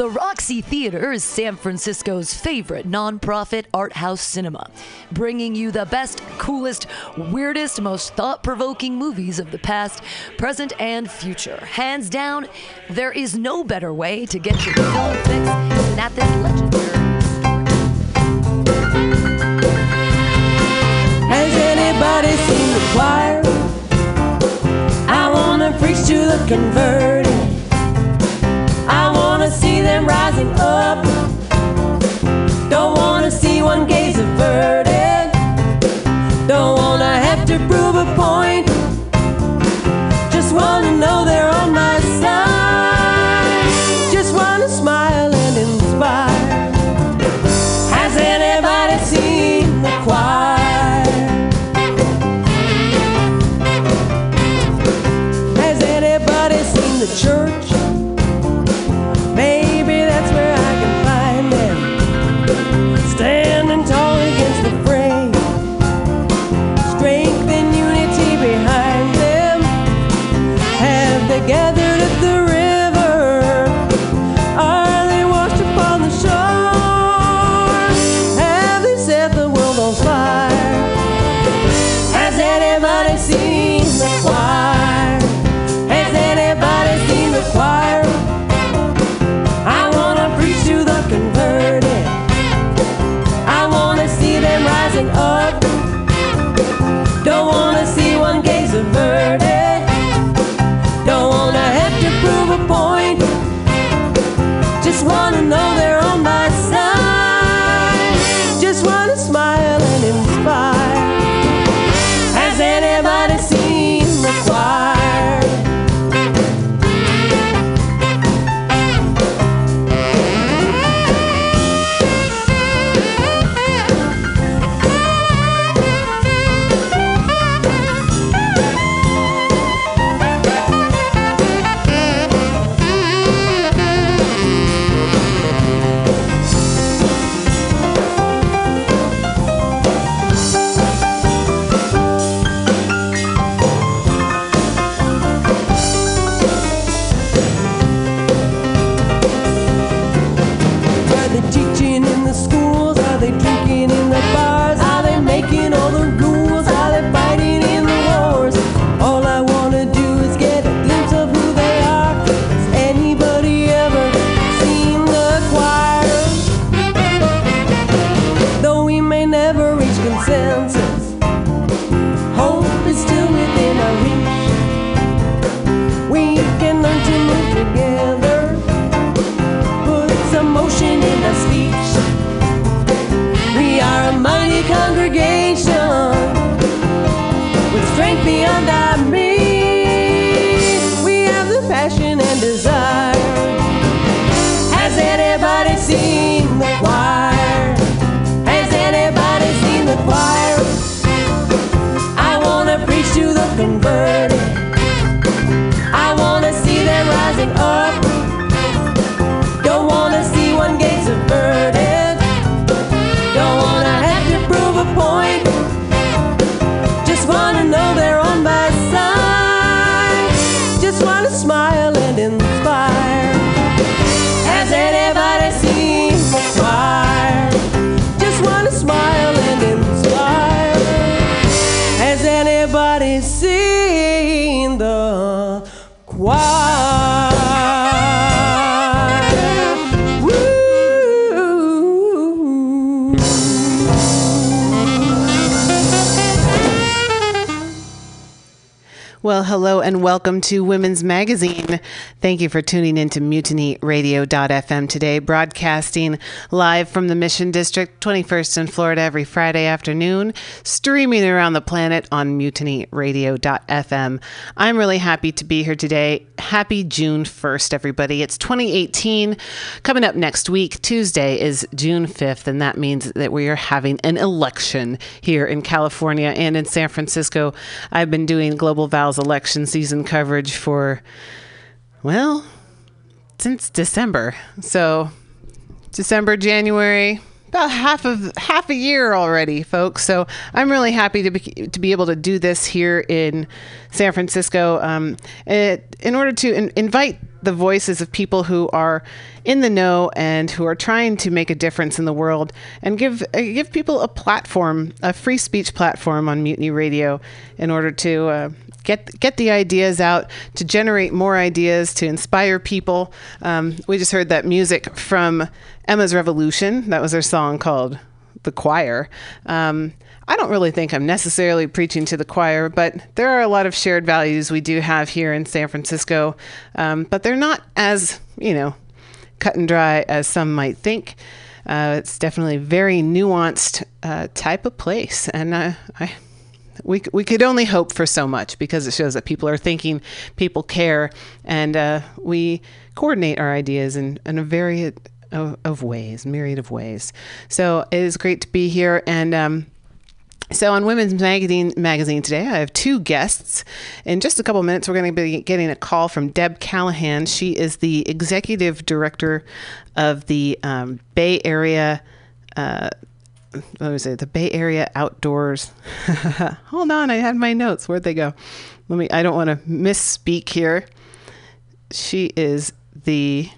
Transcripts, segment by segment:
The Roxy Theater is San Francisco's favorite nonprofit art house cinema, bringing you the best, coolest, weirdest, most thought provoking movies of the past, present, and future. Hands down, there is no better way to get your film fix than at this legendary. Has anybody seen the choir? I wanna preach to the converted. See them rising up. Don't wanna see one gaze averted. A point. Welcome to Women's Magazine. Thank you for tuning in to mutinyradio.fm today, broadcasting live from the Mission District, 21st in Florida every Friday afternoon, streaming around the planet on mutinyradio.fm. I'm really happy to be here today. Happy June 1st, everybody. It's 2018. Coming up next week, Tuesday, is June 5th, and that means that we are having an election here in California and in San Francisco. I've been doing Global Val's election season coverage for, well, since December. So, December, January, about half of half a year already, folks. So I'm really happy to be to be able to do this here in San Francisco. Um, it, in order to in, invite the voices of people who are in the know and who are trying to make a difference in the world, and give uh, give people a platform, a free speech platform on Mutiny Radio, in order to uh, get get the ideas out, to generate more ideas, to inspire people. Um, we just heard that music from Emma's Revolution. That was their song called "The Choir." Um, I don't really think I'm necessarily preaching to the choir, but there are a lot of shared values we do have here in San Francisco, um, but they're not as you know cut and dry as some might think. Uh, it's definitely a very nuanced uh, type of place, and uh, I we, we could only hope for so much because it shows that people are thinking, people care, and uh, we coordinate our ideas in, in a varied of, of ways, myriad of ways. So it is great to be here. And um, so on Women's Magazine magazine today, I have two guests. In just a couple minutes, we're going to be getting a call from Deb Callahan. She is the executive director of the um, Bay Area. Uh, what was it? The Bay Area Outdoors. Hold on, I had my notes. Where'd they go? Let me. I don't want to misspeak here. She is the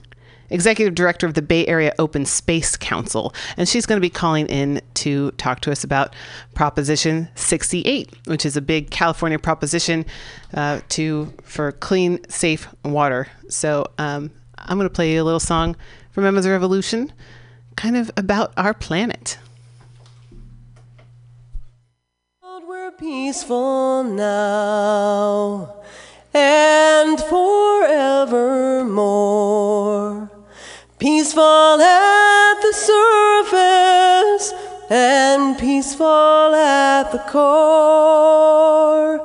executive director of the Bay Area Open Space Council, and she's going to be calling in to talk to us about Proposition 68, which is a big California proposition uh, to for clean, safe water. So um, I'm going to play you a little song from Emma's Revolution, kind of about our planet. world peaceful now and forevermore. Peaceful at the surface and peaceful at the core.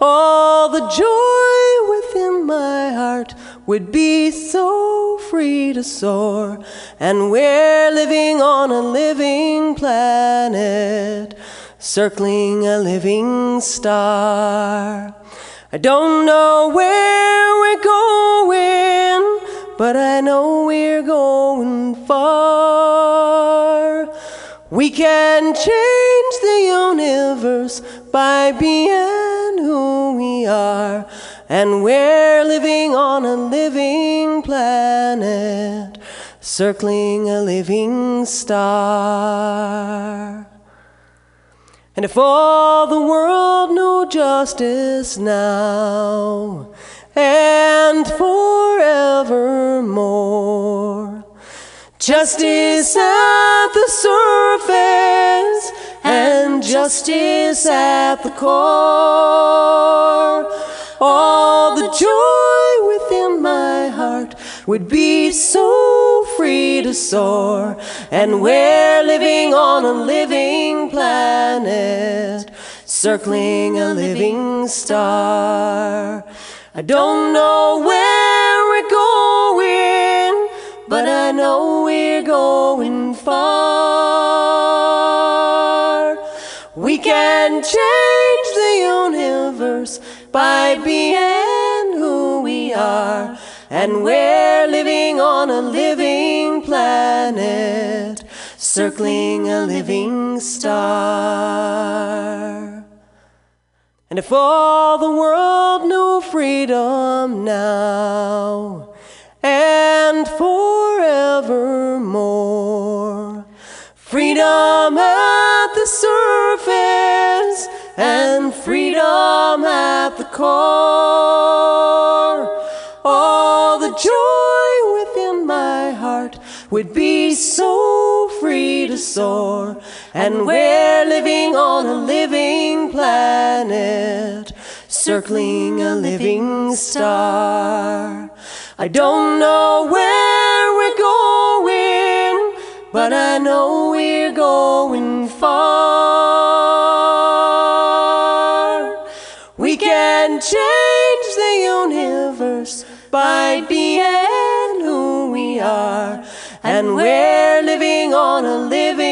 All the joy within my heart would be so free to soar. And we're living on a living planet circling a living star. I don't know where we're going, but I know we're going far. We can change the universe by being who we are, and we're living on a living planet, circling a living star. And if all the world knew justice now and forevermore, justice at the surface and justice at the core, all the joy within my heart would be so free to soar. And we're living on a living planet, circling a living star. I don't know where we're going, but I know we're going far. We can change the universe by being who we are. And we're living on a living planet, circling a living star. And if all the world knew freedom now and forevermore, freedom at the surface and freedom at the core, would be so free to soar. And we're living on a living planet, circling a living star. I don't know where we're going, but I know we're going far. We can change the universe by being who we are, and we're living on a living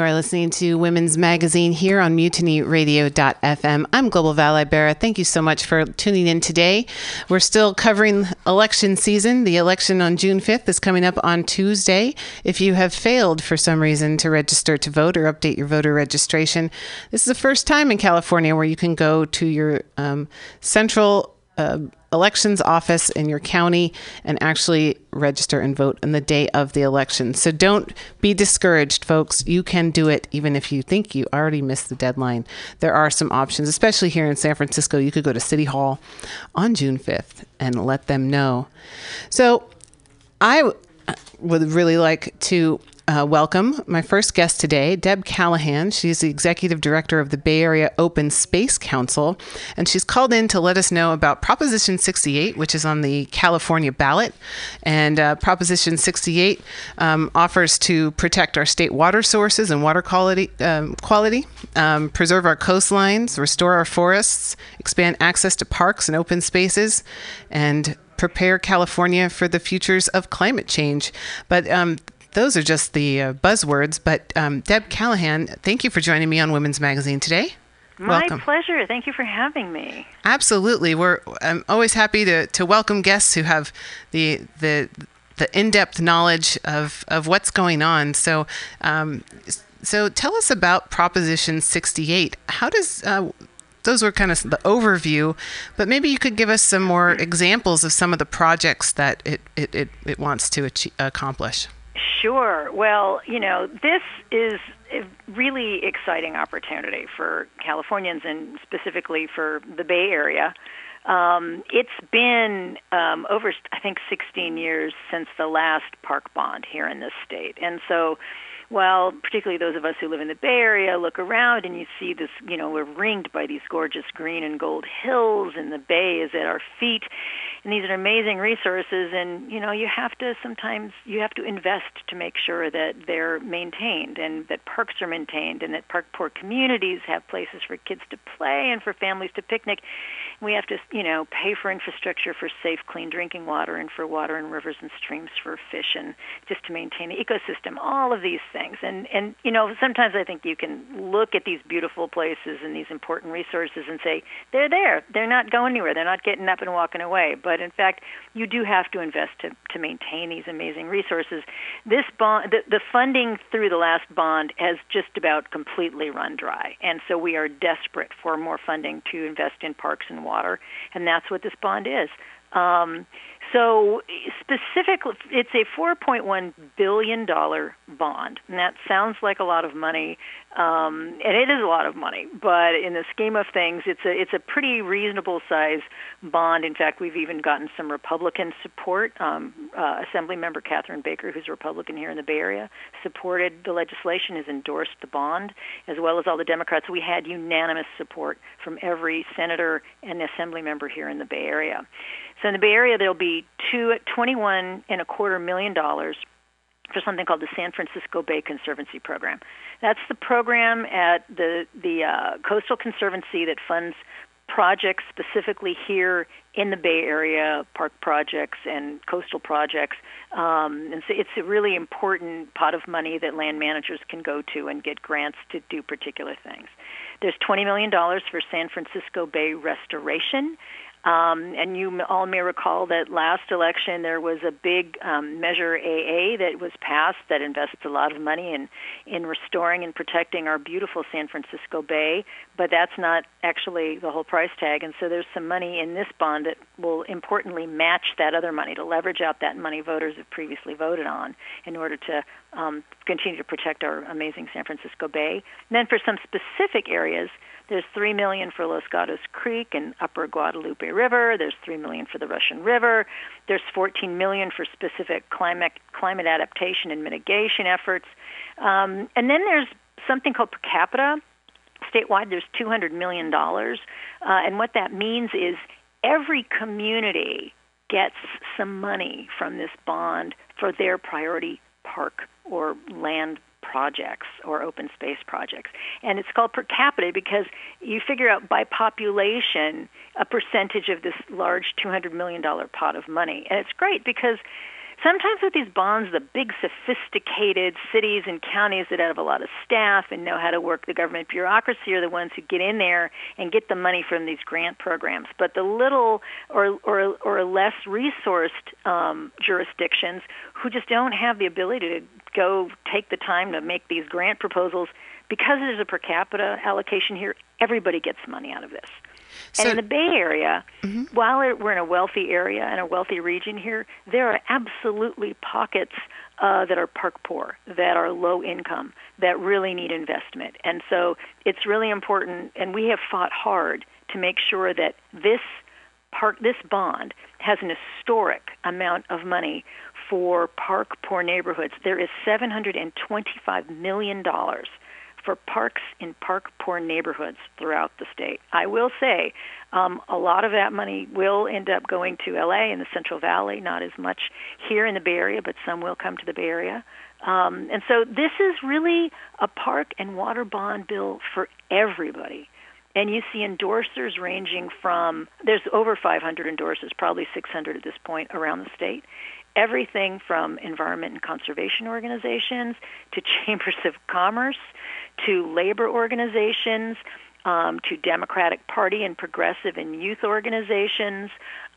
You are listening to Women's Magazine here on mutinyradio.fm. I'm Global Val Ibera. Thank you so much for tuning in today. We're still covering election season. The election on June 5th is coming up on Tuesday. If you have failed for some reason to register to vote or update your voter registration, this is the first time in California where you can go to your um, central uh, elections office in your county and actually register and vote on the day of the election. So don't be discouraged, folks. You can do it even if you think you already missed the deadline. There are some options, especially here in San Francisco. You could go to City Hall on June 5th and let them know. So I would really like to uh, welcome my first guest today, Deb Callahan. She's the executive director of the Bay Area Open Space Council, and she's called in to let us know about Proposition 68, which is on the California ballot. And uh, Proposition 68 um, offers to protect our state water sources and water quality, um, quality um, preserve our coastlines, restore our forests, expand access to parks and open spaces, and prepare California for the futures of climate change. But um, those are just the uh, buzzwords. But um, Deb Callahan, thank you for joining me on Women's Magazine today. My Welcome. pleasure. Thank you for having me. Absolutely, we're I'm always happy to, to welcome guests who have the the the in-depth knowledge of, of what's going on. So, um, so tell us about Proposition 68. How does uh, those were kind of the overview, but maybe you could give us some more examples of some of the projects that it, it, it, it wants to achieve, accomplish. Sure. Well, you know, this is a really exciting opportunity for Californians and specifically for the Bay Area. Um, it's been um, over, I think, 16 years since the last park bond here in this state. And so, well, particularly those of us who live in the Bay Area look around and you see this, you know, we're ringed by these gorgeous green and gold hills, and the bay is at our feet. And these are amazing resources, and you know, you have to sometimes you have to invest to make sure that they're maintained and that parks are maintained and that park poor communities have places for kids to play and for families to picnic. We have to, you know, pay for infrastructure for safe, clean drinking water and for water and rivers and streams for fish and just to maintain the ecosystem. All of these things, and and you know, sometimes I think you can look at these beautiful places and these important resources and say they're there. They're not going anywhere. They're not getting up and walking away. But in fact, you do have to invest to to maintain these amazing resources. This bond, the, the funding through the last bond has just about completely run dry, and so we are desperate for more funding to invest in parks and water, and that's what this bond is. Um, so specifically, it's a 4.1 billion dollar bond, and that sounds like a lot of money, um, and it is a lot of money. But in the scheme of things, it's a it's a pretty reasonable size bond. In fact, we've even gotten some Republican support. Um, uh, Assemblymember Catharine Baker, who's a Republican here in the Bay Area, supported the legislation, has endorsed the bond, as well as all the Democrats. We had unanimous support from every senator and assembly member here in the Bay Area. So in the Bay Area, there'll be two, 21 and a quarter million dollars for something called the San Francisco Bay Conservancy Program. That's the program at the the uh, Coastal Conservancy that funds projects specifically here in the Bay Area, park projects and coastal projects. Um, and so it's a really important pot of money that land managers can go to and get grants to do particular things. There's $20 million for San Francisco Bay restoration. Um, and you all may recall that last election there was a big um, Measure AA that was passed that invests a lot of money in in restoring and protecting our beautiful San Francisco Bay. But that's not actually the whole price tag, and so there's some money in this bond that will importantly match that other money to leverage out that money voters have previously voted on in order to um, continue to protect our amazing San Francisco Bay. And then for some specific areas there's three million for Los Gatos Creek and Upper Guadalupe River. There's three million for the Russian River. There's 14 million for specific climate climate adaptation and mitigation efforts. Um, and then there's something called per capita. Statewide, there's 200 million dollars, uh, and what that means is every community gets some money from this bond for their priority park or land projects or open space projects. And it's called per capita because you figure out by population a percentage of this large $200 million pot of money. And it's great because sometimes with these bonds, the big sophisticated cities and counties that have a lot of staff and know how to work the government bureaucracy are the ones who get in there and get the money from these grant programs. But the little or or, or less resourced um, jurisdictions who just don't have the ability to go take the time to make these grant proposals because there's a per capita allocation here, everybody gets money out of this. So- and in the Bay Area, while we're in a wealthy area and a wealthy region here, there are absolutely pockets uh, that are park poor, that are low income, that really need investment. And so it's really important, and we have fought hard to make sure that this park, this bond, has an historic amount of money for park poor neighborhoods. There is 725 million dollars for parks in park poor neighborhoods throughout the state. I will say um, a lot of that money will end up going to LA and the Central Valley, not as much here in the Bay Area, but some will come to the Bay Area. Um, and so this is really a park and water bond bill for everybody. And you see endorsers ranging from, there's over 500 endorsers, probably 600 at this point around the state everything from environment and conservation organizations to chambers of commerce to labor organizations um, to Democratic Party and progressive and youth organizations.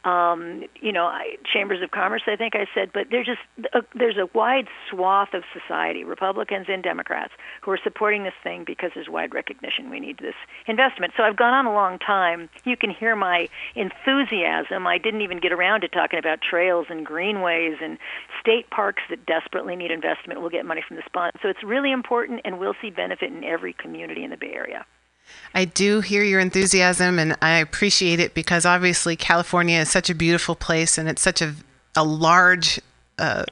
Um, you know, I, chambers of commerce. I think I said, but there's just a, there's a wide swath of society, Republicans and Democrats, who are supporting this thing because there's wide recognition we need this investment. So I've gone on a long time. You can hear my enthusiasm. I didn't even get around to talking about trails and greenways and state parks that desperately need investment. Will get money from this bond. So it's really important, and we'll see benefit in every community in the Bay Area. I do hear your enthusiasm and I appreciate it because obviously California is such a beautiful place and it's such a, a large uh,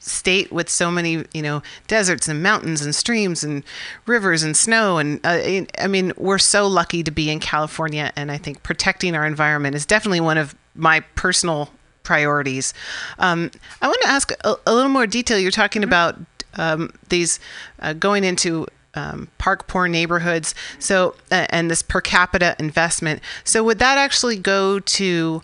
state with so many, you know, deserts and mountains and streams and rivers and snow. And uh, I mean, we're so lucky to be in California. And I think protecting our environment is definitely one of my personal priorities. Um, I want to ask a, a, little more detail. You're talking about um, these uh, going into um, park poor neighborhoods. So, uh, and this per capita investment. So, would that actually go to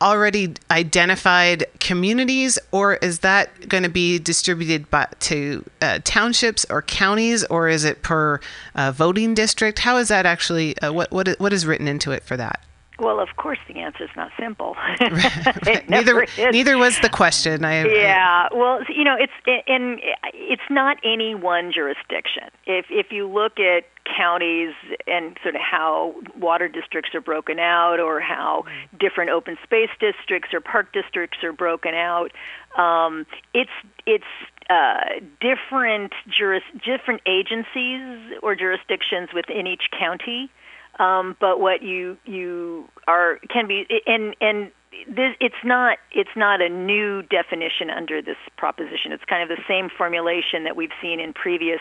already identified communities, or is that going to be distributed by, to uh, townships or counties, or is it per uh, voting district? How is that actually? Uh, what what what is written into it for that? Well, of course, the answer is not simple. neither, neither was the question. I, yeah. Well, you know, it's and it's not any one jurisdiction. If if you look at counties and sort of how water districts are broken out, or how different open space districts or park districts are broken out, um, it's it's uh, different juris different agencies or jurisdictions within each county. Um, but what you you are can be and and this, it's not it's not a new definition under this proposition. It's kind of the same formulation that we've seen in previous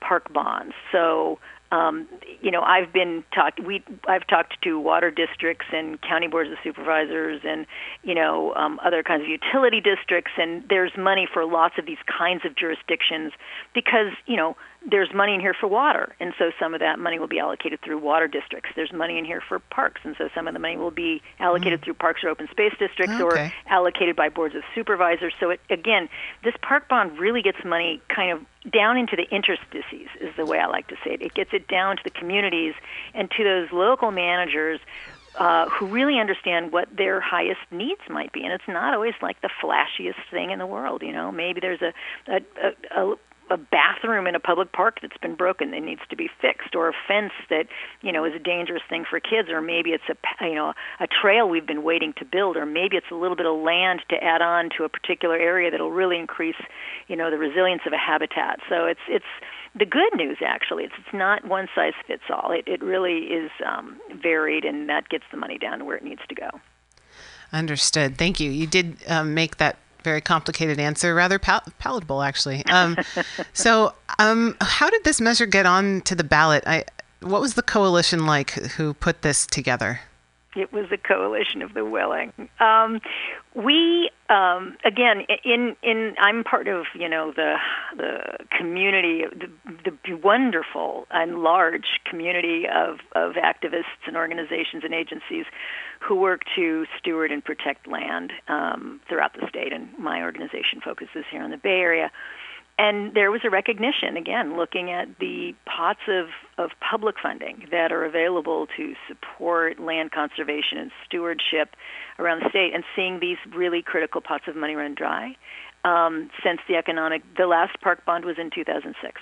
park bonds. So um, you know, I've been talked. We I've talked to water districts and county boards of supervisors, and you know, um, other kinds of utility districts. And there's money for lots of these kinds of jurisdictions because you know there's money in here for water, and so some of that money will be allocated through water districts. There's money in here for parks, and so some of the money will be allocated mm. through parks or open space districts okay. or allocated by boards of supervisors. So it, again, this park bond really gets money kind of down into the interstices, is the way I like to say it. It gets it down to the communities and to those local managers uh, who really understand what their highest needs might be. And it's not always like the flashiest thing in the world, you know. Maybe there's a, a, a, a a bathroom in a public park that's been broken that needs to be fixed, or a fence that you know is a dangerous thing for kids, or maybe it's a you know a trail we've been waiting to build, or maybe it's a little bit of land to add on to a particular area that'll really increase you know the resilience of a habitat. So it's it's the good news actually it's it's not one size fits all. It it really is um, varied, and that gets the money down to where it needs to go. Understood. Thank you. You did um, make that very complicated answer, rather pal- palatable, actually. Um, so, um, how did this measure get on to the ballot? I, what was the coalition like who put this together? It was a coalition of the willing. Um, we um, again in in I'm part of you know the the community the, the wonderful and large community of of activists and organizations and agencies who work to steward and protect land um, throughout the state and my organization focuses here in the Bay Area and there was a recognition again looking at the pots of, of public funding that are available to support land conservation and stewardship around the state and seeing these really critical pots of money run dry um, since the economic the last park bond was in 2006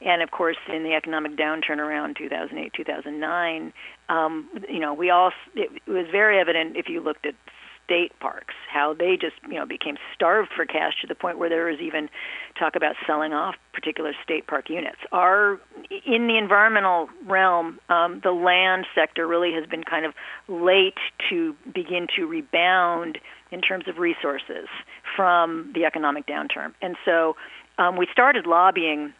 and of course in the economic downturn around 2008 2009 um, you know we all it, it was very evident if you looked at state parks, how they just you know became starved for cash to the point where there was even talk about selling off particular state park units. Our in the environmental realm, um, the land sector really has been kind of late to begin to rebound in terms of resources from the economic downturn, and so um, we started lobbying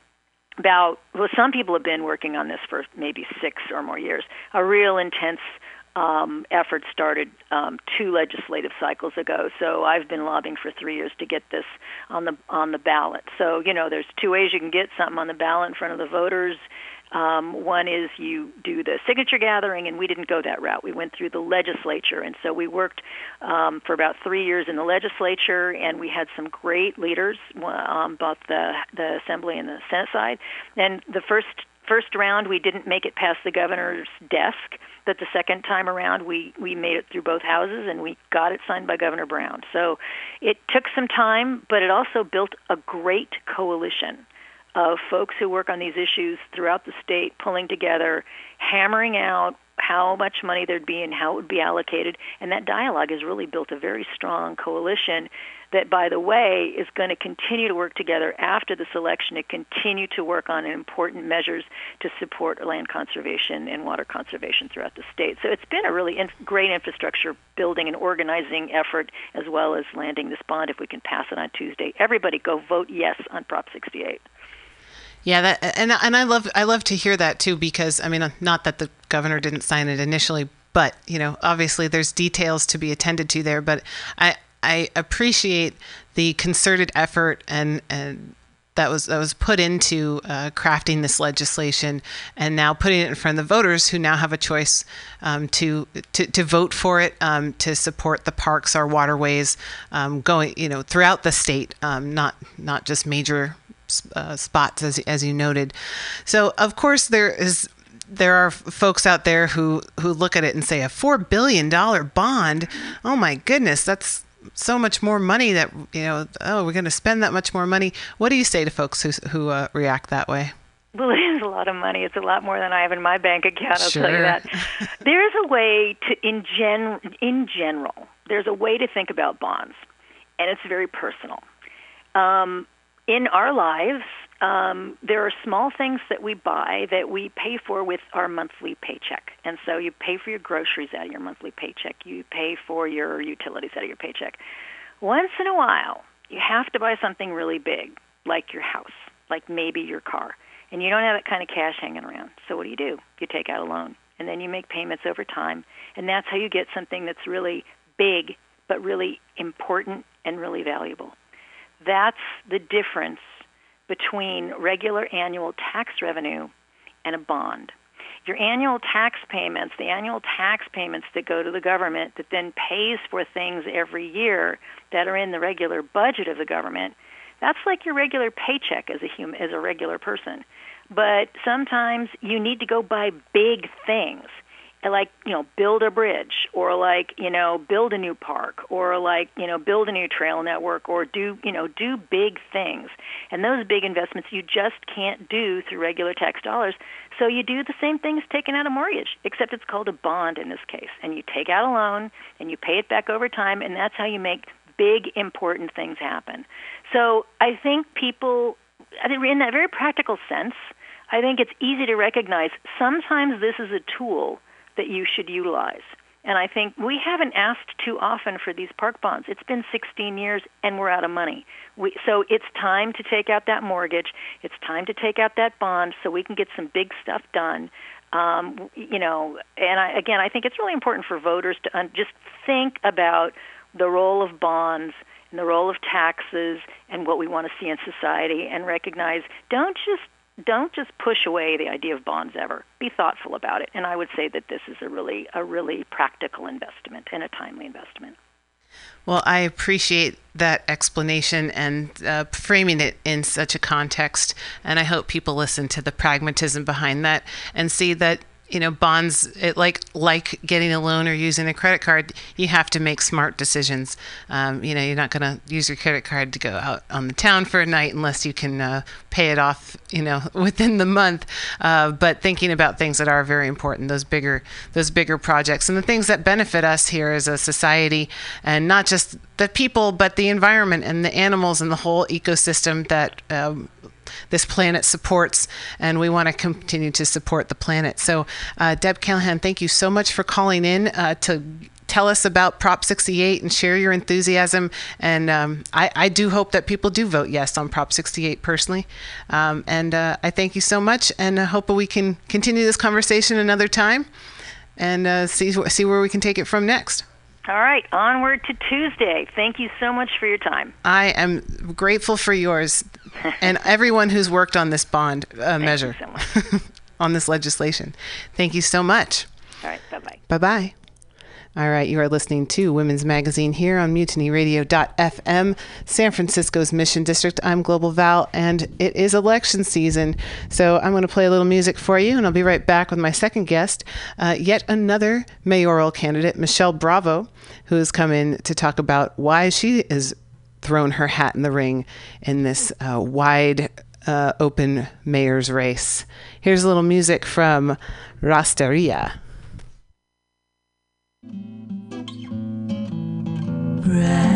about well some people have been working on this for maybe six or more years a real intense um, effort started um, two legislative cycles ago. So I've been lobbying for three years to get this on the on the ballot. So you know, there's two ways you can get something on the ballot in front of the voters. Um, one is you do the signature gathering, and we didn't go that route. We went through the legislature, and so we worked um, for about three years in the legislature, and we had some great leaders, um, both the the assembly and the senate side. And the first first round, we didn't make it past the governor's desk but the second time around we we made it through both houses and we got it signed by Governor Brown. So it took some time, but it also built a great coalition of folks who work on these issues throughout the state pulling together, hammering out how much money there'd be and how it would be allocated. And that dialogue has really built a very strong coalition that, by the way, is going to continue to work together after this election to continue to work on important measures to support land conservation and water conservation throughout the state. So it's been a really great infrastructure building and organizing effort as well as landing this bond if we can pass it on Tuesday. Everybody go vote yes on Prop 68. Yeah, that and and I love I love to hear that too because I mean not that the governor didn't sign it initially, but you know obviously there's details to be attended to there. But I I appreciate the concerted effort and and that was that was put into uh, crafting this legislation and now putting it in front of the voters who now have a choice um, to, to to vote for it um, to support the parks our waterways um, going you know throughout the state um, not not just major uh, spots, as as you noted. So of course there is there are folks out there who who look at it and say a four billion dollar bond. Oh my goodness, that's so much more money that you know. Oh, we're going to spend that much more money. What do you say to folks who who uh, react that way? Well, it is a lot of money. It's a lot more than I have in my bank account. I'll sure. tell you that. there is a way to, in gen, in general, there's a way to think about bonds, and it's very personal. Um, in our lives, um, there are small things that we buy that we pay for with our monthly paycheck. And so you pay for your groceries out of your monthly paycheck, you pay for your utilities out of your paycheck. Once in a while, you have to buy something really big, like your house, like maybe your car. and you don't have that kind of cash hanging around. So what do you do? You take out a loan, and then you make payments over time, and that's how you get something that's really big, but really important and really valuable. That's the difference between regular annual tax revenue and a bond. Your annual tax payments, the annual tax payments that go to the government that then pays for things every year that are in the regular budget of the government, that's like your regular paycheck as a human as a regular person. But sometimes you need to go buy big things like you know build a bridge or like you know build a new park or like you know build a new trail network or do you know do big things. And those big investments you just can't do through regular tax dollars. So you do the same thing as taking out a mortgage except it's called a bond in this case. And you take out a loan and you pay it back over time and that's how you make big important things happen. So i think people I think in that very practical sense I think it's easy to recognize sometimes this is a tool that you should utilize. And I think we haven't asked too often for these park bonds. It's been 16 years and we're out of money. We, so it's time to take out that mortgage. It's time to take out that bond so we can get some big stuff done. Um, you know, and I, again, I think it's really important for voters to un- just think about the role of bonds and the role of taxes and what we want to see in society and recognize don't just don't just push away the idea of bonds ever. Be thoughtful about it. And I would say that this is a really a really practical investment and a timely investment. Well, I appreciate that explanation and uh, framing it in such a context. And I hope people listen to the pragmatism behind that and see that you know bonds it like like getting a loan or using a credit card you have to make smart decisions. Um, you know you're not going to use your credit card to go out on the town for a night unless you can uh, pay it off you know within the month. Uh, but thinking about things that are very important those bigger those bigger projects. And the things that benefit us here as a society and not just the people but the environment and the animals and the whole ecosystem that um, this planet supports, and we want to continue to support the planet. So, uh, Deb Callahan, thank you so much for calling in uh, to tell us about Prop 68 and share your enthusiasm. And um, I, I, do hope that people do vote yes on Prop 68 personally. Um, and uh, I thank you so much, and I hope we can continue this conversation another time and uh, see see where we can take it from next. All right, onward to Tuesday. Thank you so much for your time. I am grateful for yours and everyone who's worked on this bond uh, measure, so on this legislation. Thank you so much. All right, bye bye. Bye bye. All right, you are listening to Women's Magazine here on mutinyradio.fm, San Francisco's Mission District. I'm Global Val, and it is election season. So I'm going to play a little music for you, and I'll be right back with my second guest, uh, yet another mayoral candidate, Michelle Bravo, who has come in to talk about why she has thrown her hat in the ring in this uh, wide uh, open mayor's race. Here's a little music from Rasteria. This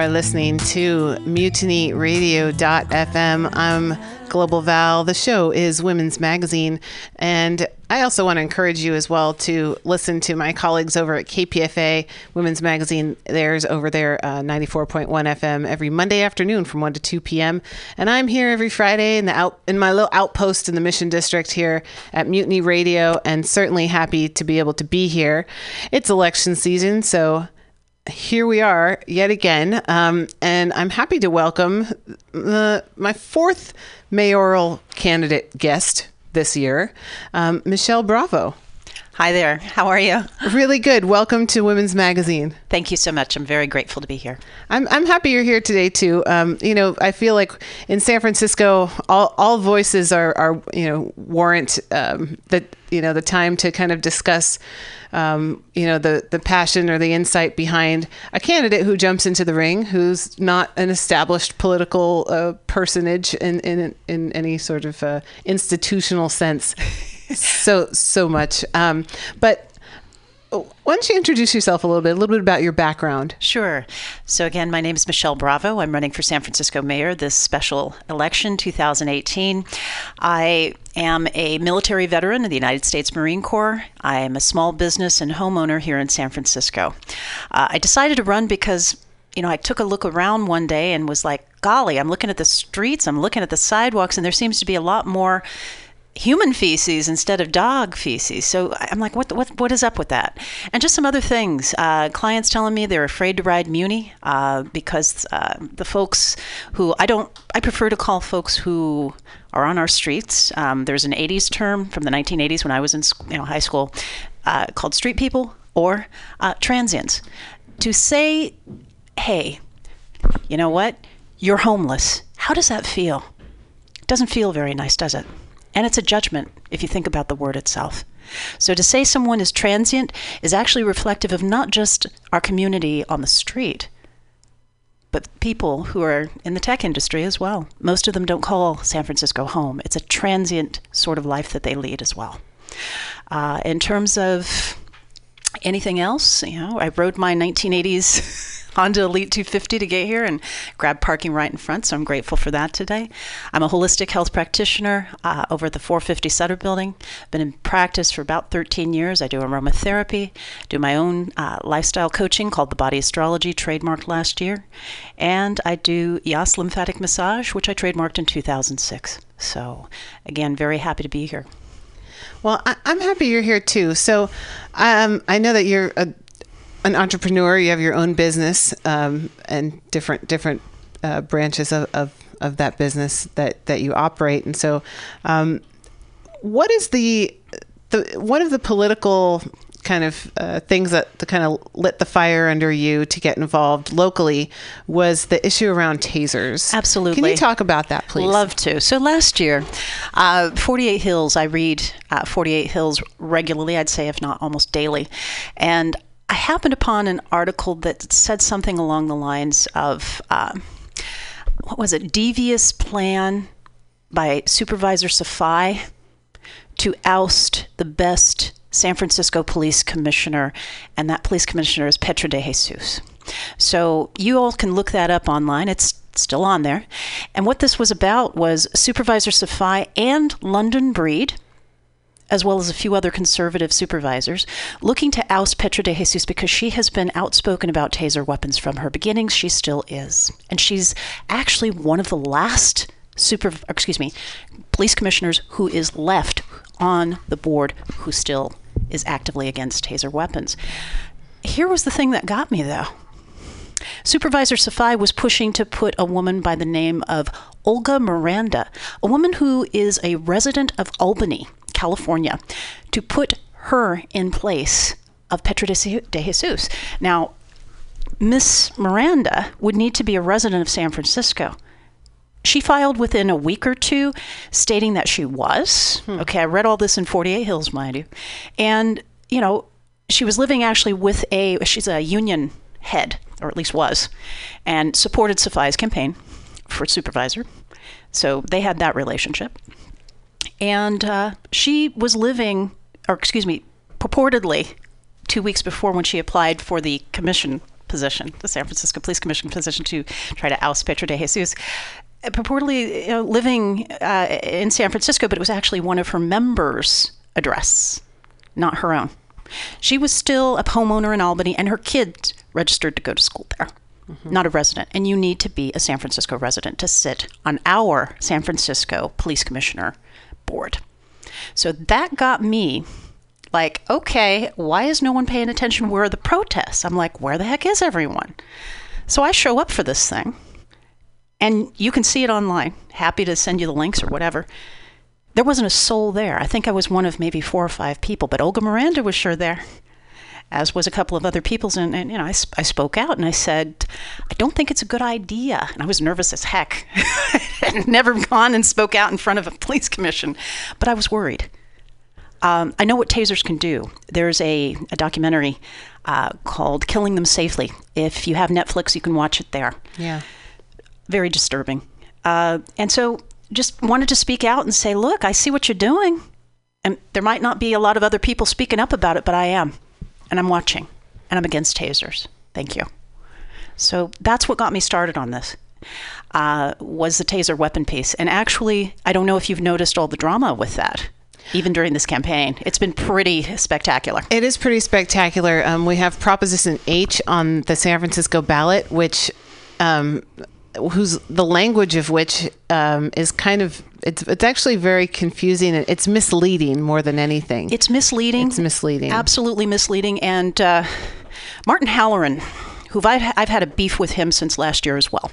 are listening to mutinyradio.fm. I'm Global Val. The show is Women's Magazine, and I also want to encourage you as well to listen to my colleagues over at KPFA Women's Magazine. There's over there uh, 94.1 FM every Monday afternoon from 1 to 2 p.m. And I'm here every Friday in the out in my little outpost in the Mission District here at Mutiny Radio, and certainly happy to be able to be here. It's election season, so here we are yet again, um, and I'm happy to welcome the, my fourth mayoral candidate guest this year, um, Michelle Bravo. Hi there. How are you? Really good. Welcome to Women's Magazine. Thank you so much. I'm very grateful to be here. I'm, I'm happy you're here today too. Um, you know, I feel like in San Francisco, all, all voices are, are you know warrant um, the you know the time to kind of discuss um, you know the the passion or the insight behind a candidate who jumps into the ring who's not an established political uh, personage in, in in any sort of uh, institutional sense. so so much, um, but. Why don't you introduce yourself a little bit, a little bit about your background? Sure. So, again, my name is Michelle Bravo. I'm running for San Francisco mayor this special election 2018. I am a military veteran of the United States Marine Corps. I am a small business and homeowner here in San Francisco. Uh, I decided to run because you know, I took a look around one day and was like, golly, I'm looking at the streets, I'm looking at the sidewalks, and there seems to be a lot more human feces instead of dog feces. So I'm like, what, what, what is up with that? And just some other things. Uh, clients telling me they're afraid to ride Muni uh, because uh, the folks who I don't, I prefer to call folks who are on our streets. Um, there's an 80s term from the 1980s when I was in you know, high school uh, called street people or uh, transients. To say, hey, you know what? You're homeless. How does that feel? Doesn't feel very nice, does it? And it's a judgment if you think about the word itself. So to say someone is transient is actually reflective of not just our community on the street, but people who are in the tech industry as well. Most of them don't call San Francisco home. It's a transient sort of life that they lead as well. Uh, in terms of anything else, you know, I rode my 1980s Honda Elite 250 to get here and grab parking right in front. So I'm grateful for that today. I'm a holistic health practitioner uh, over at the 450 Sutter Building. Been in practice for about 13 years. I do aromatherapy, do my own uh, lifestyle coaching called the Body Astrology, trademarked last year, and I do Yas lymphatic massage, which I trademarked in 2006. So again, very happy to be here. Well, I, am happy you're here too. So, um, I know that you're a an entrepreneur. You have your own business um, and different different uh, branches of, of, of that business that that you operate. And so, um, what is the the one of the political kind of uh, things that kind of lit the fire under you to get involved locally was the issue around tasers. Absolutely. Can you talk about that, please? Love to. So last year, uh, 48 Hills, I read uh, 48 Hills regularly, I'd say, if not almost daily. And I happened upon an article that said something along the lines of uh, what was it? Devious plan by Supervisor Safai to oust the best San Francisco police commissioner, and that police commissioner is Petra de Jesus. So you all can look that up online. It's still on there. And what this was about was Supervisor Safai and London Breed as well as a few other conservative supervisors, looking to oust Petra de Jesus because she has been outspoken about taser weapons from her beginnings. She still is. And she's actually one of the last super excuse me, police commissioners who is left on the board who still is actively against taser weapons. Here was the thing that got me though. Supervisor Safai was pushing to put a woman by the name of Olga Miranda, a woman who is a resident of Albany, California, to put her in place of Petra de Jesus. Now, Miss Miranda would need to be a resident of San Francisco. She filed within a week or two stating that she was. Hmm. Okay, I read all this in 48 Hills, mind you. And, you know, she was living actually with a, she's a union head, or at least was, and supported Safai's campaign for supervisor. So they had that relationship and uh, she was living, or excuse me, purportedly two weeks before when she applied for the commission position, the San Francisco Police Commission position, to try to oust Petra de Jesus. Purportedly you know, living uh, in San Francisco, but it was actually one of her members' address, not her own. She was still a homeowner in Albany, and her kids registered to go to school there, not a resident. And you need to be a San Francisco resident to sit on our San Francisco Police Commissioner board. So that got me like, okay, why is no one paying attention? Where are the protests? I'm like, where the heck is everyone? So I show up for this thing, and you can see it online. Happy to send you the links or whatever. There wasn't a soul there. I think I was one of maybe four or five people, but Olga Miranda was sure there, as was a couple of other people's. And, and you know, I, I spoke out and I said, I don't think it's a good idea. And I was nervous as heck. I'd never gone and spoke out in front of a police commission, but I was worried. Um, I know what tasers can do. There's a, a documentary uh, called Killing Them Safely. If you have Netflix, you can watch it there. Yeah. Very disturbing. Uh, and so just wanted to speak out and say, look, I see what you're doing. And there might not be a lot of other people speaking up about it, but I am. And I'm watching. And I'm against tasers. Thank you. So that's what got me started on this. Uh, was the taser weapon piece. And actually, I don't know if you've noticed all the drama with that, even during this campaign. It's been pretty spectacular. It is pretty spectacular. Um, we have Proposition H on the San Francisco ballot, which, um, whose the language of which um, is kind of it's it's actually very confusing and it's misleading more than anything. It's misleading. It's misleading. Absolutely misleading. And uh, Martin Halloran, who I've, I've had a beef with him since last year as well.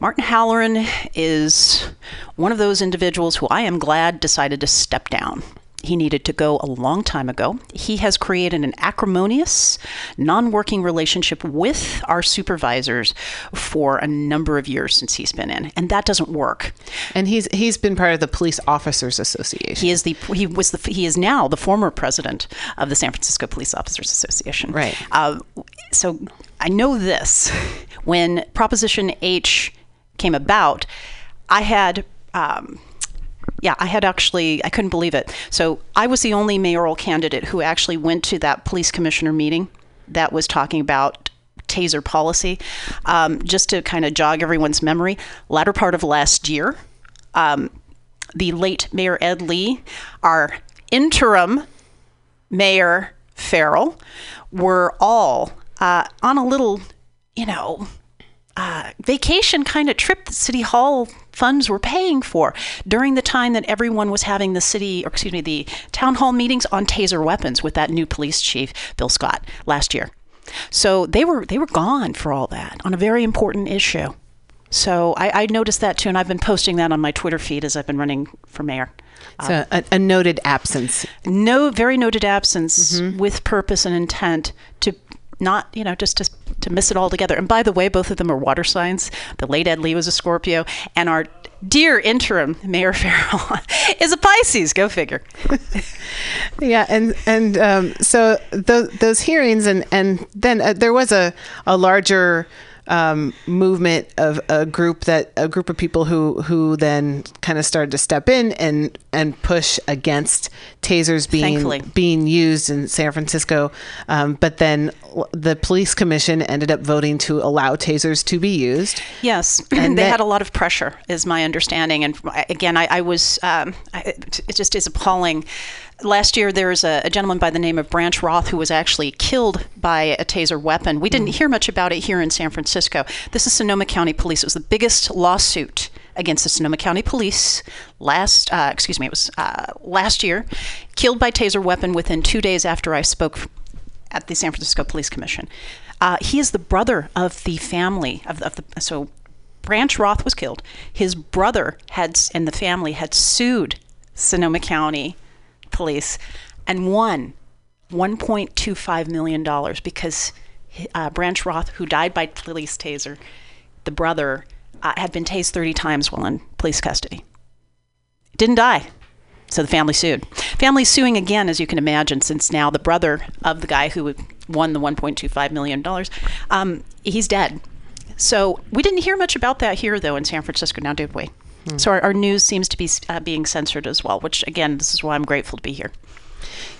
Martin Halloran is one of those individuals who I am glad decided to step down. He needed to go a long time ago. He has created an acrimonious, non working relationship with our supervisors for a number of years since he's been in, and that doesn't work. And he's he's been part of the Police Officers Association. He is the he was the he is now the former president of the San Francisco Police Officers Association. Right. Uh, so I know this. When Proposition H came about, I had. Um, yeah, I had actually, I couldn't believe it. So I was the only mayoral candidate who actually went to that police commissioner meeting that was talking about taser policy. Um, just to kind of jog everyone's memory, latter part of last year, um, the late Mayor Ed Lee, our interim Mayor Farrell, were all uh, on a little, you know, uh, vacation kind of trip that City Hall funds were paying for during the time that everyone was having the city, or excuse me, the town hall meetings on taser weapons with that new police chief, Bill Scott, last year. So they were they were gone for all that on a very important issue. So I, I noticed that too, and I've been posting that on my Twitter feed as I've been running for mayor. So um, a, a noted absence. No, very noted absence mm-hmm. with purpose and intent to not, you know, just to, to miss it all together. And by the way, both of them are water signs. The late Ed Lee was a Scorpio, and our dear interim Mayor Farrell is a Pisces. Go figure. Yeah, and and um, so those those hearings, and and then uh, there was a a larger um, movement of a group that a group of people who who then kind of started to step in and and push against tasers being Thankfully. being used in San Francisco. Um, but then the police commission ended up voting to allow tasers to be used. Yes, And they that- had a lot of pressure, is my understanding. And again, I, I was, um, I, it just is appalling. Last year, there was a, a gentleman by the name of Branch Wroth who was actually killed by a taser weapon. We didn't hear much about it here in San Francisco. This is Sonoma County Police. It was the biggest lawsuit against the Sonoma County Police last, uh, excuse me, it was uh, last year. Killed by taser weapon within two days after I spoke at the San Francisco Police Commission. Uh, he is the brother of the family of, of the so Branch Wroth was killed. His brother had and the family had sued Sonoma County Police and won 1.25 million dollars because uh, Branch Wroth, who died by police taser, the brother uh, had been tased 30 times while in police custody. Didn't die. So the family sued. Family suing again, as you can imagine, since now the brother of the guy who won the 1.25 million dollars, um, he's dead. So we didn't hear much about that here, though, in San Francisco. Now, did we? So our, our news seems to be uh, being censored as well. Which, again, this is why I'm grateful to be here.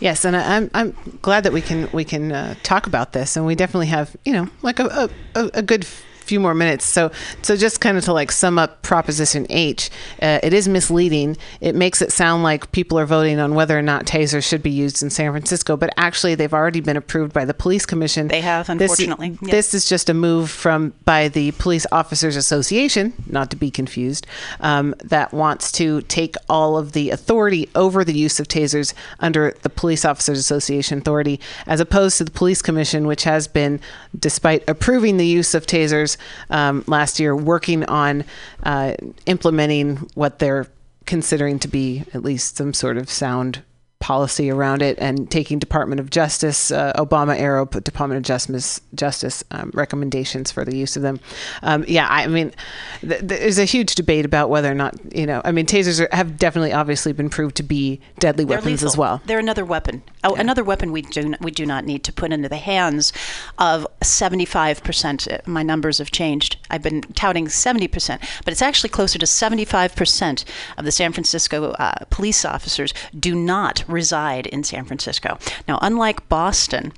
Yes, and I, I'm I'm glad that we can we can uh, talk about this, and we definitely have you know like a a, a good few more minutes. So, so just kind of to like sum up Proposition H, uh, it is misleading. It makes it sound like people are voting on whether or not tasers should be used in San Francisco, but actually they've already been approved by the Police Commission. They have, This- unfortunately. Yes. This is just a move from by the Police Officers Association, not to be confused, um, that wants to take all of the authority over the use of tasers under the Police Officers Association authority, as opposed to the Police Commission, which has been, despite approving the use of tasers um, last year, working on uh, implementing what they're considering to be at least some sort of sound policy around it and taking Department of Justice, uh, Obama era Department of Justice, Justice um, recommendations for the use of them. Um, yeah, I mean, th- there's a huge debate about whether or not, you know, I mean, tasers are, have definitely obviously been proved to be deadly They're weapons as well. They're another weapon. Oh, another weapon we do not, we do not need to put into the hands of 75%. My numbers have changed. I've been touting 70%, but it's actually closer to 75% of the San Francisco uh, police officers do not reside in San Francisco. Now, unlike Boston,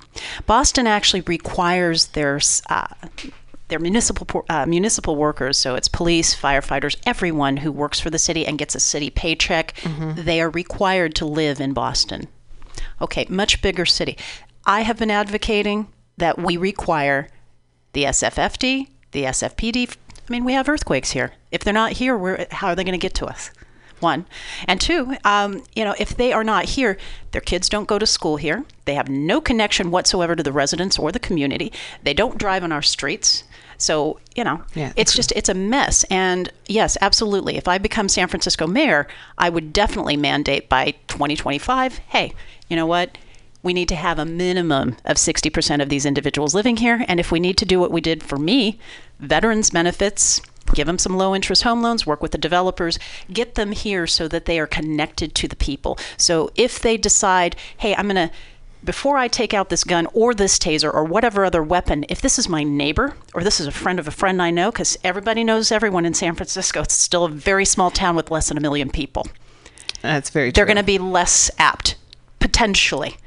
Boston actually requires their uh, they're municipal uh, municipal workers, so it's police, firefighters, everyone who works for the city and gets a city paycheck. They are required to live in Boston. Okay, much bigger city. I have been advocating that we require the SFFD, the SFPD. I mean, we have earthquakes here. If they're not here, how are they going to get to us? One and two, um, you know, if they are not here, their kids don't go to school here. They have no connection whatsoever to the residents or the community. They don't drive on our streets. So, you know, Yeah, it's just, it's a mess. And yes, absolutely. If I become San Francisco mayor, I would definitely mandate by 2025 hey, you know what? We need to have a minimum of 60% of these individuals living here. And if we need to do what we did for me, veterans benefits, give them some low interest home loans, work with the developers, get them here so that they are connected to the people. So if they decide, hey, I'm going to before I take out this gun or this taser or whatever other weapon, if this is my neighbor or this is a friend of a friend I know, because everybody knows everyone in San Francisco, it's still a very small town with less than a million people. That's very They're going to be less apt, potentially,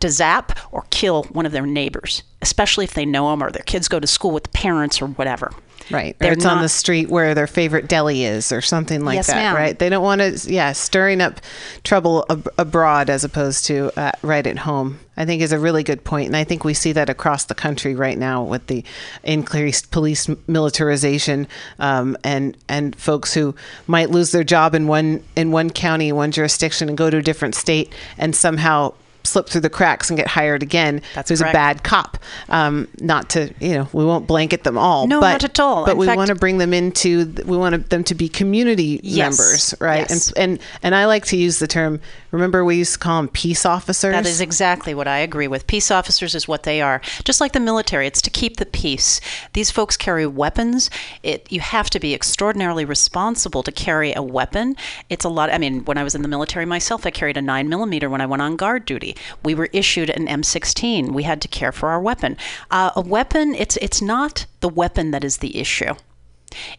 to zap or kill one of their neighbors, especially if they know them or their kids go to school with the parents or whatever. Right. They're it's on the street where their favorite deli is or something like Yes, that, ma'am. right? They don't want to, yeah, stirring up trouble ab- abroad as opposed to uh, right at home. I think is a really good point, and I think we see that across the country right now with the increased police militarization um, and and folks who might lose their job in one in one county, one jurisdiction, and go to a different state, and somehow slip through the cracks and get hired again. That's who's correct. a bad cop. Um, not to you know, we won't blanket them all. No, but, not at all. But In we fact- want to bring them into. We want them to be community Yes. members, right? Yes. And and and I like to use the term. Remember, we used to call them peace officers. That is exactly what I agree with. Peace officers is what they are. Just like the military, it's to keep the peace. These folks carry weapons. It you have to be extraordinarily responsible to carry a weapon. It's a lot. I mean, when I was in the military myself, I carried a nine millimeter when I went on guard duty. We were issued an M16. We had to care for our weapon. Uh, a weapon. It's it's not the weapon that is the issue.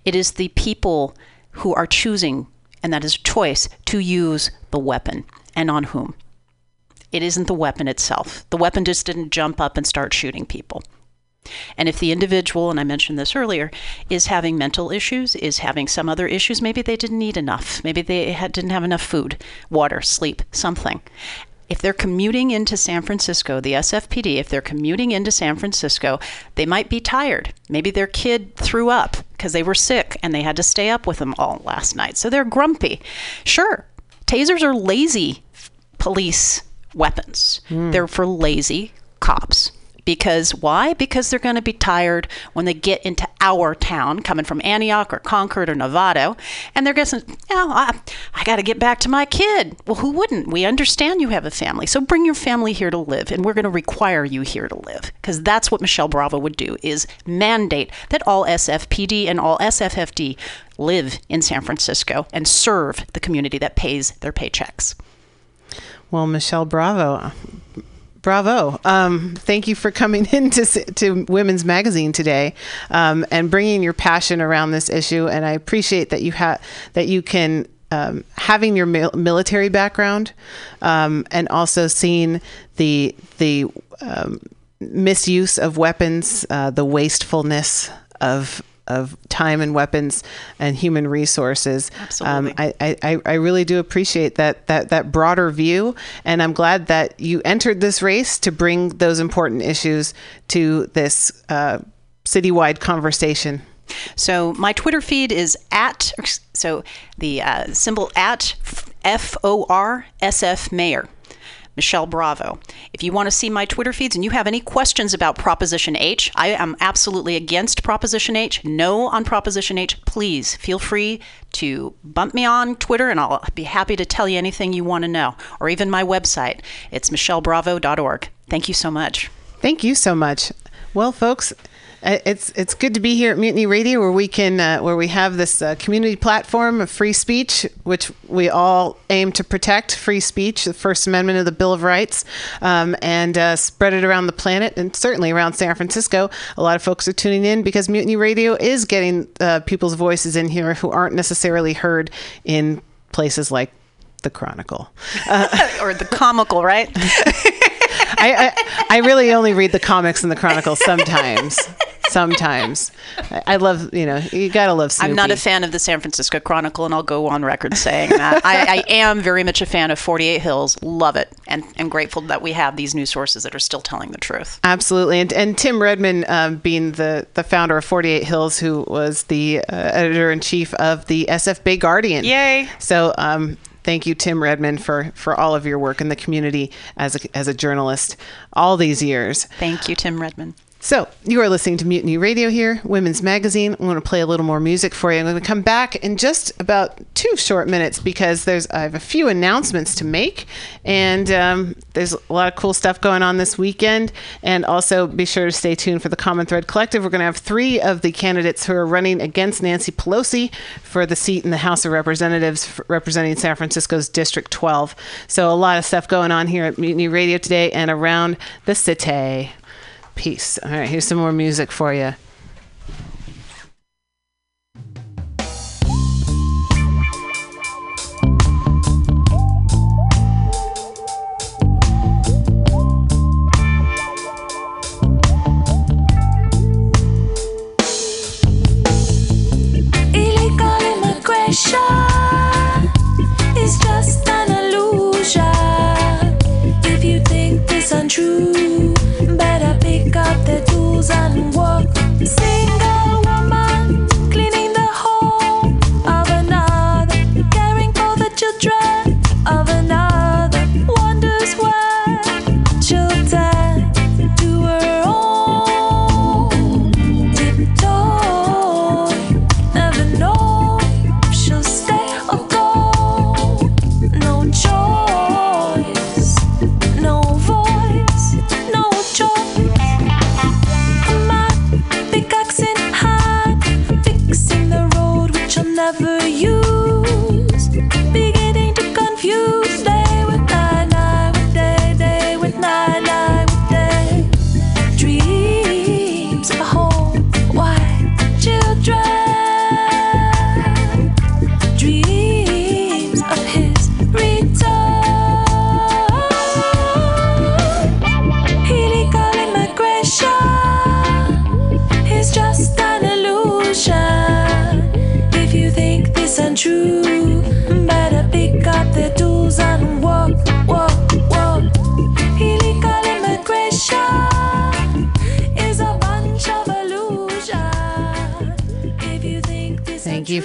It is the people who are choosing, and that is a choice, to use the weapon and on whom. It isn't the weapon itself. The weapon just didn't jump up and start shooting people. And if the individual, and I mentioned this earlier, is having mental issues, is having some other issues, maybe they didn't eat enough, maybe they had, didn't have enough food, water, sleep, something. If they're commuting into San Francisco, the SFPD, if they're commuting into San Francisco, they might be tired. Maybe their kid threw up because they were sick and they had to stay up with them all last night. So they're grumpy. Sure, tasers are lazy police weapons. Hmm. They're for lazy cops. Because why? Because they're going to be tired when they get into our town, coming from Antioch or Concord or Novato, and they're guessing, oh, I, I got to get back to my kid. Well, who wouldn't? We understand you have a family, so bring your family here to live, and we're going to require you here to live, because that's what Michelle Bravo would do: is mandate that all SFPD and all SFFD live in San Francisco and serve the community that pays their paychecks. Well, Michelle Bravo. Bravo. Um, thank you for coming in to, to Women's Magazine today um, and bringing your passion around this issue. And I appreciate that you have that you can um, having your mil- military background um, and also seeing the the um, misuse of weapons, uh, the wastefulness of of time and weapons and human resources. Absolutely. Um, I, I, I really do appreciate that, that that broader view, and I'm glad that you entered this race to bring those important issues to this uh, citywide conversation. So my Twitter feed is at so the uh, symbol at F O R S F Mayor. Michelle Bravo. If you want to see my Twitter feeds and you have any questions about Proposition H, I am absolutely against Proposition H. No on Proposition H. Please feel free to bump me on Twitter and I'll be happy to tell you anything you want to know, or even my website. It's michellebravo.org. Thank you so much. Thank you so much. Well, folks, it's it's good to be here at Mutiny Radio, where we can uh, where we have this uh, community platform of free speech, which we all aim to protect. Free speech, the First Amendment of the Bill of Rights, um, and uh, spread it around the planet, and certainly around San Francisco. A lot of folks are tuning in because Mutiny Radio is getting uh, people's voices in here who aren't necessarily heard in places like the Chronicle. or the comical, right? I, I, I really only read the comics and the Chronicle sometimes. Sometimes, I, love you know you gotta love. Snoopy. I'm not a fan of the San Francisco Chronicle, and I'll go on record saying that. I, I am very much a fan of 48 Hills. Love it, and and grateful that we have these news sources that are still telling the truth. Absolutely, and and Tim Redmond, um, being the the founder of 48 Hills, who was the uh, editor in chief of the SF Bay Guardian. Yay! So um, thank you, Tim Redmond, for for all of your work in the community as a, as a journalist all these years. Thank you, Tim Redmond. So, you are listening to Mutiny Radio here, Women's Magazine. I'm going to play a little more music for you. I'm going to come back in just about two short minutes because there's I have a few announcements to make, and um, there's a lot of cool stuff going on this weekend. And also, be sure to stay tuned for the Common Thread Collective. We're going to have three of the candidates who are running against Nancy Pelosi for the seat in the House of Representatives representing San Francisco's District 12. So, a lot of stuff going on here at Mutiny Radio today and around the city. Peace. All right, here's some more music for you.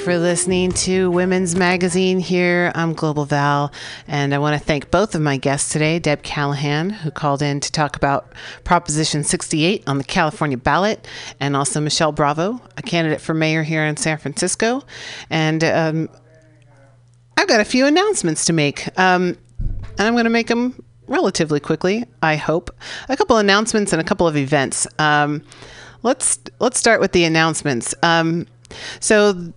For listening to Women's Magazine here. I'm Global Val, and I want to thank both of my guests today Deb Callahan, who called in to talk about Proposition 68 on the California ballot, and also Michelle Bravo, a candidate for mayor here in San Francisco. And um, I've got a few announcements to make, um, and I'm going to make them relatively quickly, I hope. A couple announcements and a couple of events. Um, let's let's start with the announcements. Um, so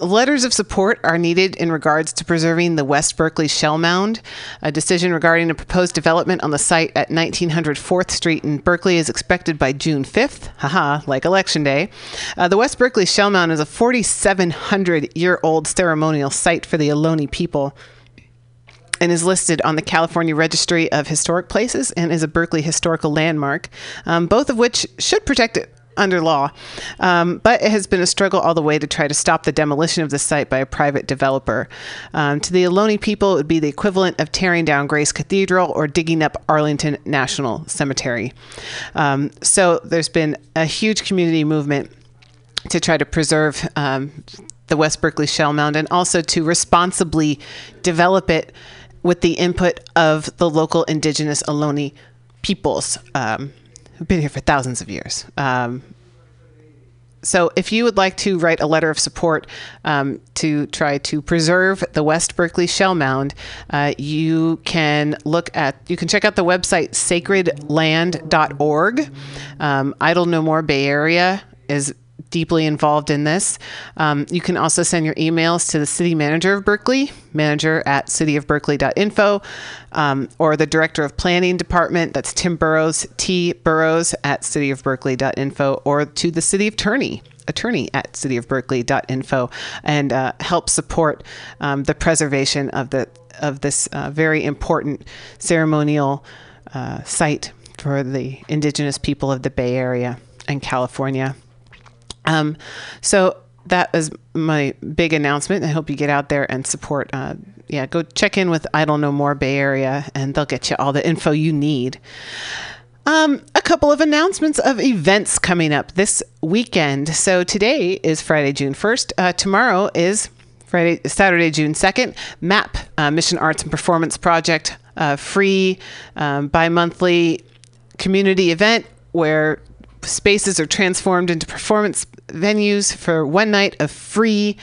letters of support are needed in regards to preserving the West Berkeley Shell Mound. A decision regarding a proposed development on the site at 1900 4th Street in Berkeley is expected by June 5th. Haha, like Election Day. Uh, the West Berkeley Shell Mound is a 4,700 year old ceremonial site for the Ohlone people and is listed on the California Registry of Historic Places and is a Berkeley historical landmark, um, both of which should protect it under law. Um, but it has been a struggle all the way to try to stop the demolition of the site by a private developer. Um, to the Ohlone people, it would be the equivalent of tearing down Grace Cathedral or digging up Arlington National Cemetery. Um, so there's been a huge community movement to try to preserve um, the West Berkeley Shell Mound and also to responsibly develop it with the input of the local indigenous Ohlone peoples um, been here for thousands of years. Um, so, if you would like to write a letter of support um, to try to preserve the West Berkeley Shell Mound, uh, you can look at, you can check out the website sacredland.org. Um, Idle No More Bay Area is deeply involved in this. Um, you can also send your emails to the city manager of Berkeley, manager at cityofberkeley.info, um, or the director of planning department, that's Tim Burrows, T Burrows at cityofberkeley.info, or to the city attorney. Attorney at cityofberkeley.info and uh, help support um, the preservation of the of this uh, very important ceremonial uh, site for the indigenous people of the Bay Area and California. Um, so that was my big announcement. I hope you get out there and support. Uh, yeah, go check in with Idle No More Bay Area, and they'll get you all the info you need. Um, a couple of announcements of events coming up this weekend. So today is Friday, June 1st. Uh, tomorrow is Friday, Saturday, June 2nd. MAP, uh, Mission Arts and Performance Project, uh, free um, bi monthly community event where spaces are transformed into performance venues for one night of free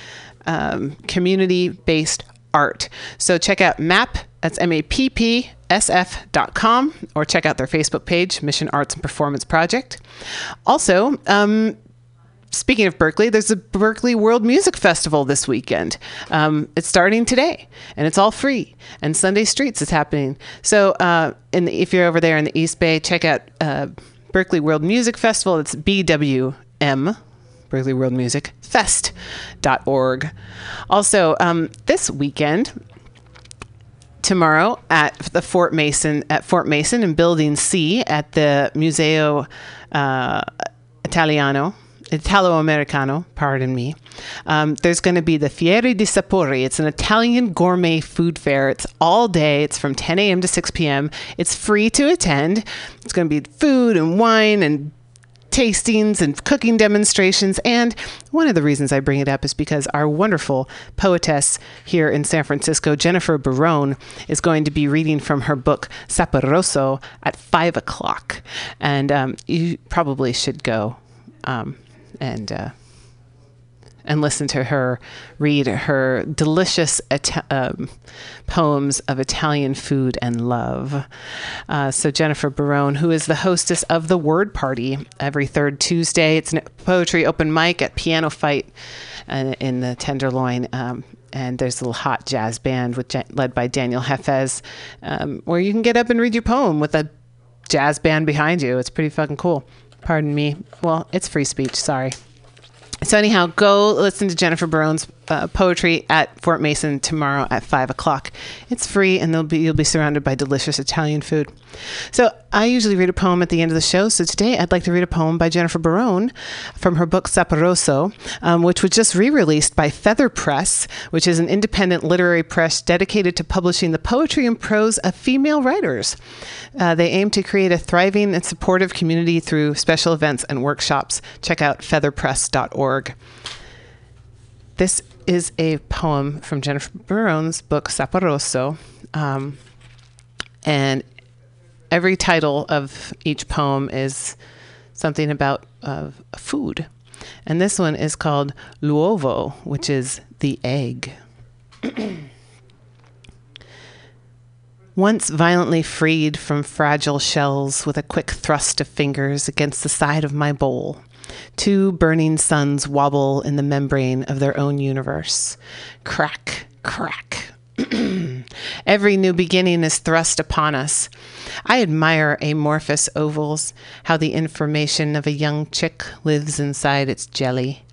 um, community based art. So check out MAP, that's M A P P S F.com, or check out their Facebook page, Mission Arts and Performance Project. Also, um, speaking of Berkeley, there's a Berkeley World Music Festival this weekend. Um, it's starting today, and it's all free. And Sunday Streets is happening. So, uh, the, if you're over there in the East Bay, check out uh, Berkeley World Music Festival. It's BWM. Berkeley World Music Fest.org. Also, um, this weekend, tomorrow at the Fort Mason at Fort Mason in Building C at the Museo uh, Italiano. Italo Americano, pardon me. Um, there's going to be the Fiere di Sapori. It's an Italian gourmet food fair. It's all day. It's from 10 a.m. to 6 p.m. It's free to attend. It's going to be food and wine and tastings and cooking demonstrations. And one of the reasons I bring it up is because our wonderful poetess here in San Francisco, Jennifer Barone, is going to be reading from her book Saporoso at five o'clock. And um, you probably should go um, and. Uh, and listen to her read her delicious Ita- um, poems of Italian food and love. Uh, so, Jennifer Barone, who is the hostess of the Word Party every third Tuesday, it's a poetry open mic at Piano Fight uh, in the Tenderloin. Um, and there's a little hot jazz band with, led by Daniel Hefez, um, where you can get up and read your poem with a jazz band behind you. It's pretty fucking cool. Pardon me. Well, it's free speech. Sorry. So anyhow, go listen to Jennifer Barone's uh, poetry at Fort Mason tomorrow at five o'clock. It's free, and be you'll be surrounded by delicious Italian food. So I usually read a poem at the end of the show. So today I'd like to read a poem by Jennifer Barone from her book Saporoso, um, which was just re-released by Feather Press, which is an independent literary press dedicated to publishing the poetry and prose of female writers. Uh, they aim to create a thriving and supportive community through special events and workshops. Check out featherpress.org. This is a poem from Jennifer Barone's book Saporoso. Um, and every title of each poem is something about uh, food. And this one is called L'uovo, which is the egg. Once violently freed from fragile shells with a quick thrust of fingers against the side of my bowl, Two burning suns wobble in the membrane of their own universe. Crack, crack. Every new beginning is thrust upon us. I admire amorphous ovals, how the information of a young chick lives inside its jelly.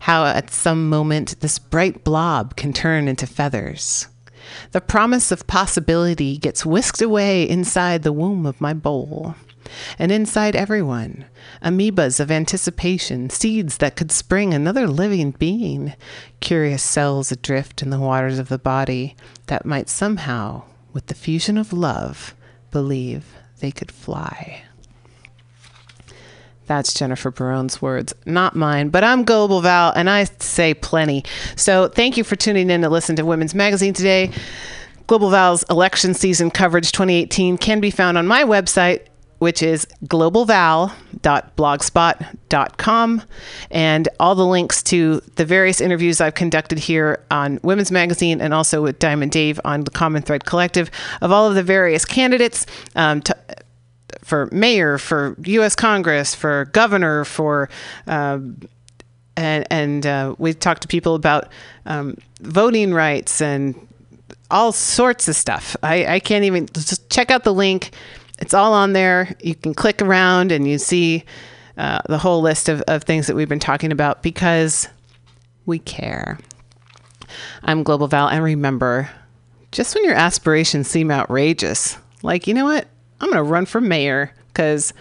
How at some moment this bright blob can turn into feathers. The promise of possibility gets whisked away inside the womb of my bowl. And inside everyone, amoebas of anticipation, seeds that could spring another living being, curious cells adrift in the waters of the body that might somehow, with the fusion of love, believe they could fly. That's Jennifer Barone's words, not mine, but I'm Global Val and I say plenty. So thank you for tuning in to listen to Women's Magazine today. Global Val's election season coverage 2018 can be found on my website, which is globalval.blogspot.com. And all the links to the various interviews I've conducted here on Women's Magazine and also with Diamond Dave on the Common Thread Collective of all of the various candidates. Um, to, for mayor, for U.S. Congress, for governor, for um, and and uh, we talked to people about um, voting rights and all sorts of stuff. I, I can't even just check out the link. It's all on there. You can click around and you see uh, the whole list of, of things that we've been talking about because we care. I'm Global Val, and remember, just when your aspirations seem outrageous, like you know what, I'm going to run for mayor because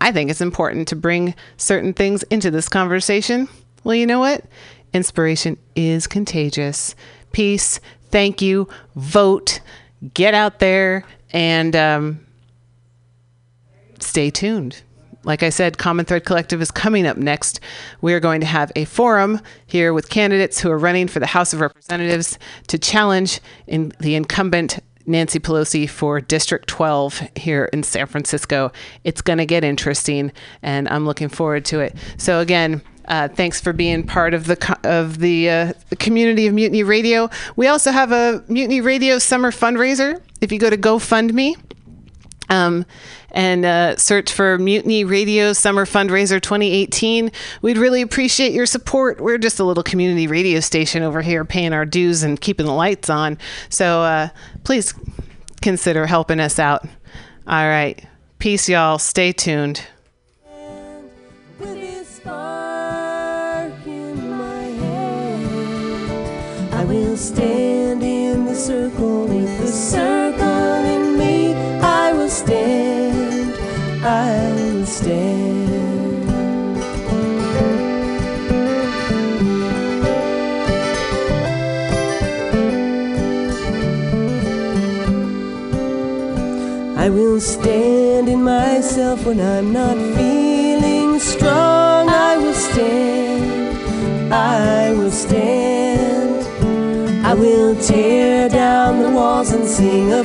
I think it's important to bring certain things into this conversation. Well, you know what? Inspiration is contagious. Peace. Thank you. Vote. Get out there and um, stay tuned. Like I said, Common Thread Collective is coming up next. We are going to have a forum here with candidates who are running for the House of Representatives to challenge in the incumbent Nancy Pelosi for District 12 here in San Francisco. It's going to get interesting, and I'm looking forward to it. So again. Uh, thanks for being part of the of the, uh, community of Mutiny Radio. We also have a Mutiny Radio summer fundraiser. If you go to GoFundMe, um, and uh, search for Mutiny Radio Summer Fundraiser 2018. We'd really appreciate your support. We're just a little community radio station over here paying our dues and keeping the lights on. So uh, please consider helping us out. All right. Peace, y'all. Stay tuned. I will stand in the circle with the circle in me. I will stand, I will stand. I will stand in myself when I'm not feeling strong. I will stand. I will stand. I will tear down the walls and sing a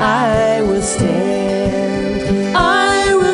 I will.